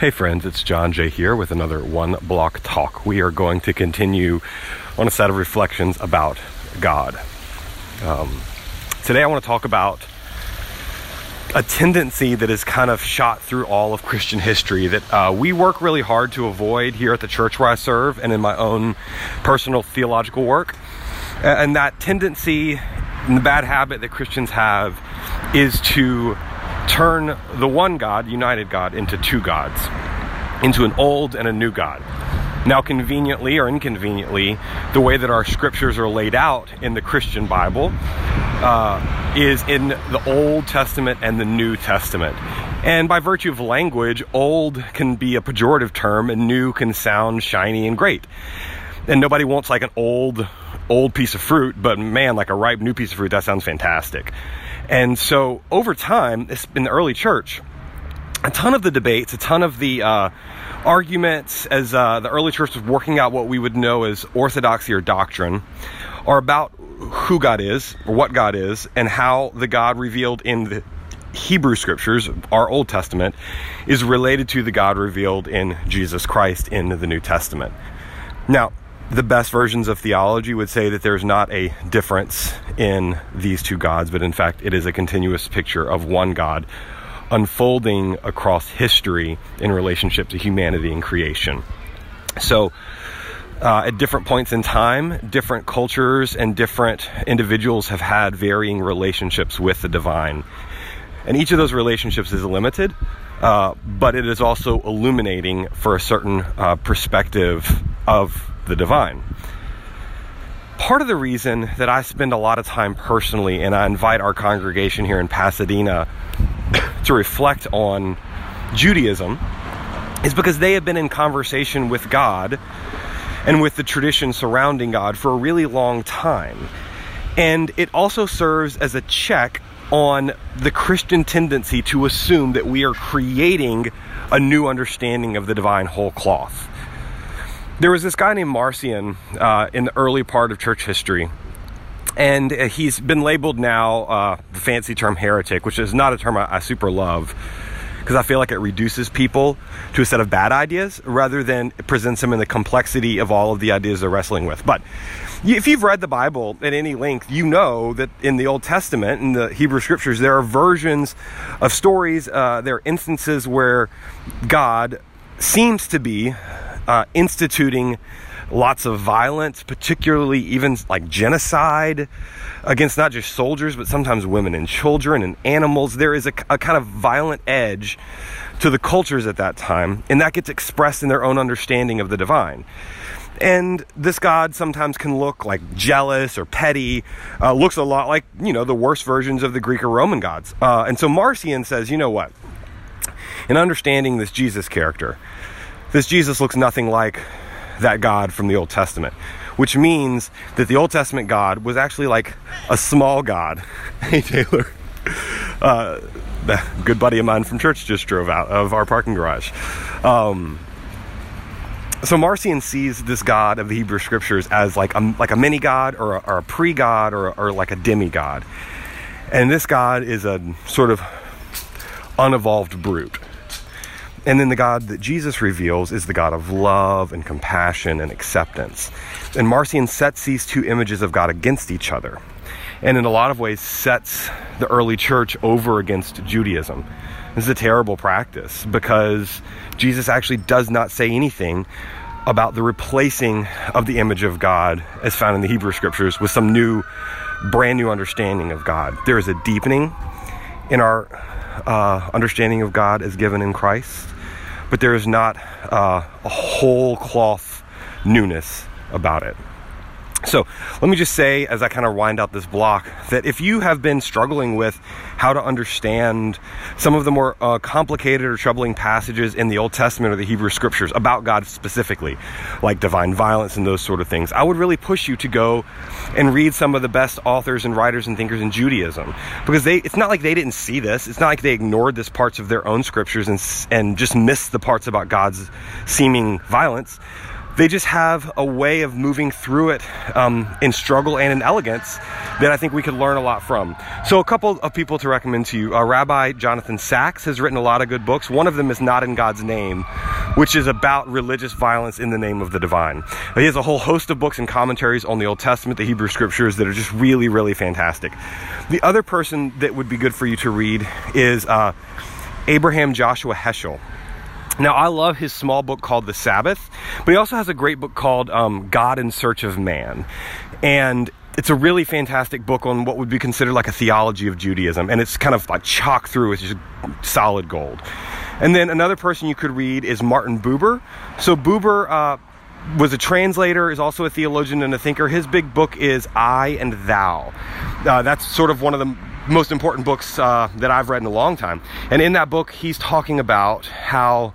Hey friends, it's John Jay here with another One Block Talk. We are going to continue on a set of reflections about God. Um, today I want to talk about a tendency that is kind of shot through all of Christian history that uh, we work really hard to avoid here at the church where I serve and in my own personal theological work. And that tendency and the bad habit that Christians have is to turn the one God, united God, into two gods, into an old and a new God. Now, conveniently or inconveniently, the way that our scriptures are laid out in the Christian Bible uh, is in the Old Testament and the New Testament. And by virtue of language, old can be a pejorative term and new can sound shiny and great. And nobody wants like an old, old piece of fruit, but man, like a ripe new piece of fruit, that sounds fantastic. And so over time, in the early church, a ton of the debates, a ton of the uh, arguments as uh, the early church was working out what we would know as orthodoxy or doctrine are about who God is or what God is and how the God revealed in the Hebrew scriptures, our Old Testament, is related to the God revealed in Jesus Christ in the New Testament. Now, the best versions of theology would say that there's not a difference in these two gods, but in fact, it is a continuous picture of one God unfolding across history in relationship to humanity and creation. So, uh, at different points in time, different cultures and different individuals have had varying relationships with the divine. And each of those relationships is limited, uh, but it is also illuminating for a certain uh, perspective of the divine. Part of the reason that I spend a lot of time personally, and I invite our congregation here in Pasadena to reflect on Judaism, is because they have been in conversation with God and with the tradition surrounding God for a really long time. And it also serves as a check on the Christian tendency to assume that we are creating a new understanding of the divine whole cloth. There was this guy named Marcion uh, in the early part of church history, and uh, he's been labeled now uh, the fancy term heretic, which is not a term I, I super love because I feel like it reduces people to a set of bad ideas rather than presents them in the complexity of all of the ideas they're wrestling with. But if you've read the Bible at any length, you know that in the Old Testament, in the Hebrew Scriptures, there are versions of stories, uh, there are instances where God seems to be uh, instituting lots of violence, particularly even like genocide against not just soldiers, but sometimes women and children and animals. There is a, a, kind of violent edge to the cultures at that time, and that gets expressed in their own understanding of the divine. And this God sometimes can look like jealous or petty, uh, looks a lot like, you know, the worst versions of the Greek or Roman gods. Uh, and so Marcion says, you know what? In understanding this Jesus character, this Jesus looks nothing like that God from the Old Testament, which means that the Old Testament God was actually like a small God. hey, Taylor. Uh, good buddy of mine from church just drove out of our parking garage. Um, so Marcion sees this God of the Hebrew Scriptures as like a, like a mini God or a, a pre God or, or like a demigod. And this God is a sort of unevolved brute. And then the God that Jesus reveals is the God of love and compassion and acceptance. And Marcion sets these two images of God against each other. And in a lot of ways, sets the early church over against Judaism. This is a terrible practice because Jesus actually does not say anything about the replacing of the image of God as found in the Hebrew scriptures with some new, brand new understanding of God. There is a deepening in our uh, understanding of God as given in Christ, but there is not uh, a whole cloth newness about it. So, let me just say, as I kind of wind out this block, that if you have been struggling with how to understand some of the more uh, complicated or troubling passages in the Old Testament or the Hebrew Scriptures about God specifically, like divine violence and those sort of things, I would really push you to go and read some of the best authors and writers and thinkers in Judaism, because they it's not like they didn't see this. It's not like they ignored this parts of their own scriptures and and just missed the parts about God's seeming violence they just have a way of moving through it um, in struggle and in elegance that I think we could learn a lot from. So, a couple of people to recommend to you. Uh, Rabbi Jonathan Sacks has written a lot of good books. One of them is Not in God's Name, which is about religious violence in the name of the divine. He has a whole host of books and commentaries on the Old Testament, the Hebrew Scriptures, that are just really, really fantastic. The other person that would be good for you to read is uh, Abraham Joshua Heschel. Now, I love his small book called The Sabbath, but he also has a great book called um, God in Search of Man. And it's a really fantastic book on what would be considered like a theology of Judaism, and it's kind of like chock through with just solid gold. And then another person you could read is Martin Buber. So Buber uh, was a translator, is also a theologian and a thinker. His big book is I and Thou. Uh, that's sort of one of the most important books uh, that I've read in a long time. And in that book, he's talking about how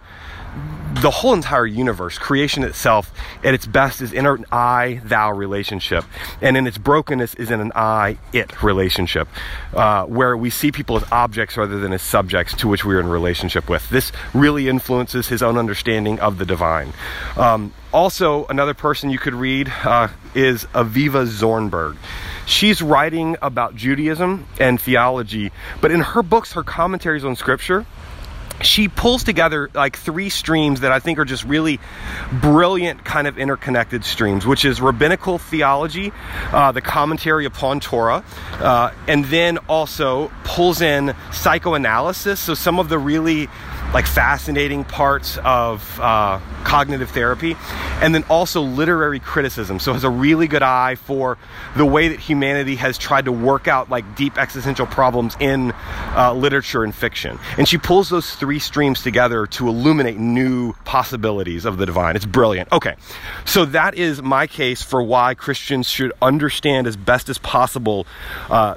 the whole entire universe, creation itself, at its best is in an I thou relationship, and in its brokenness is in an I it relationship, uh, where we see people as objects rather than as subjects to which we are in relationship with. This really influences his own understanding of the divine. Um, also, another person you could read uh, is Aviva Zornberg. She's writing about Judaism and theology, but in her books, her commentaries on scripture, she pulls together like three streams that I think are just really brilliant, kind of interconnected streams, which is rabbinical theology, uh, the commentary upon Torah, uh, and then also pulls in psychoanalysis. So some of the really like fascinating parts of uh, cognitive therapy, and then also literary criticism. So has a really good eye for the way that humanity has tried to work out like deep existential problems in uh, literature and fiction. And she pulls those three streams together to illuminate new possibilities of the divine. It's brilliant. Okay, so that is my case for why Christians should understand as best as possible uh,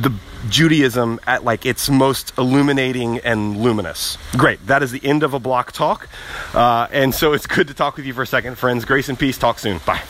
the Judaism at like its most illuminating and luminous. Great. That is the end of a block talk. Uh, and so it's good to talk with you for a second, friends. Grace and peace. Talk soon. Bye.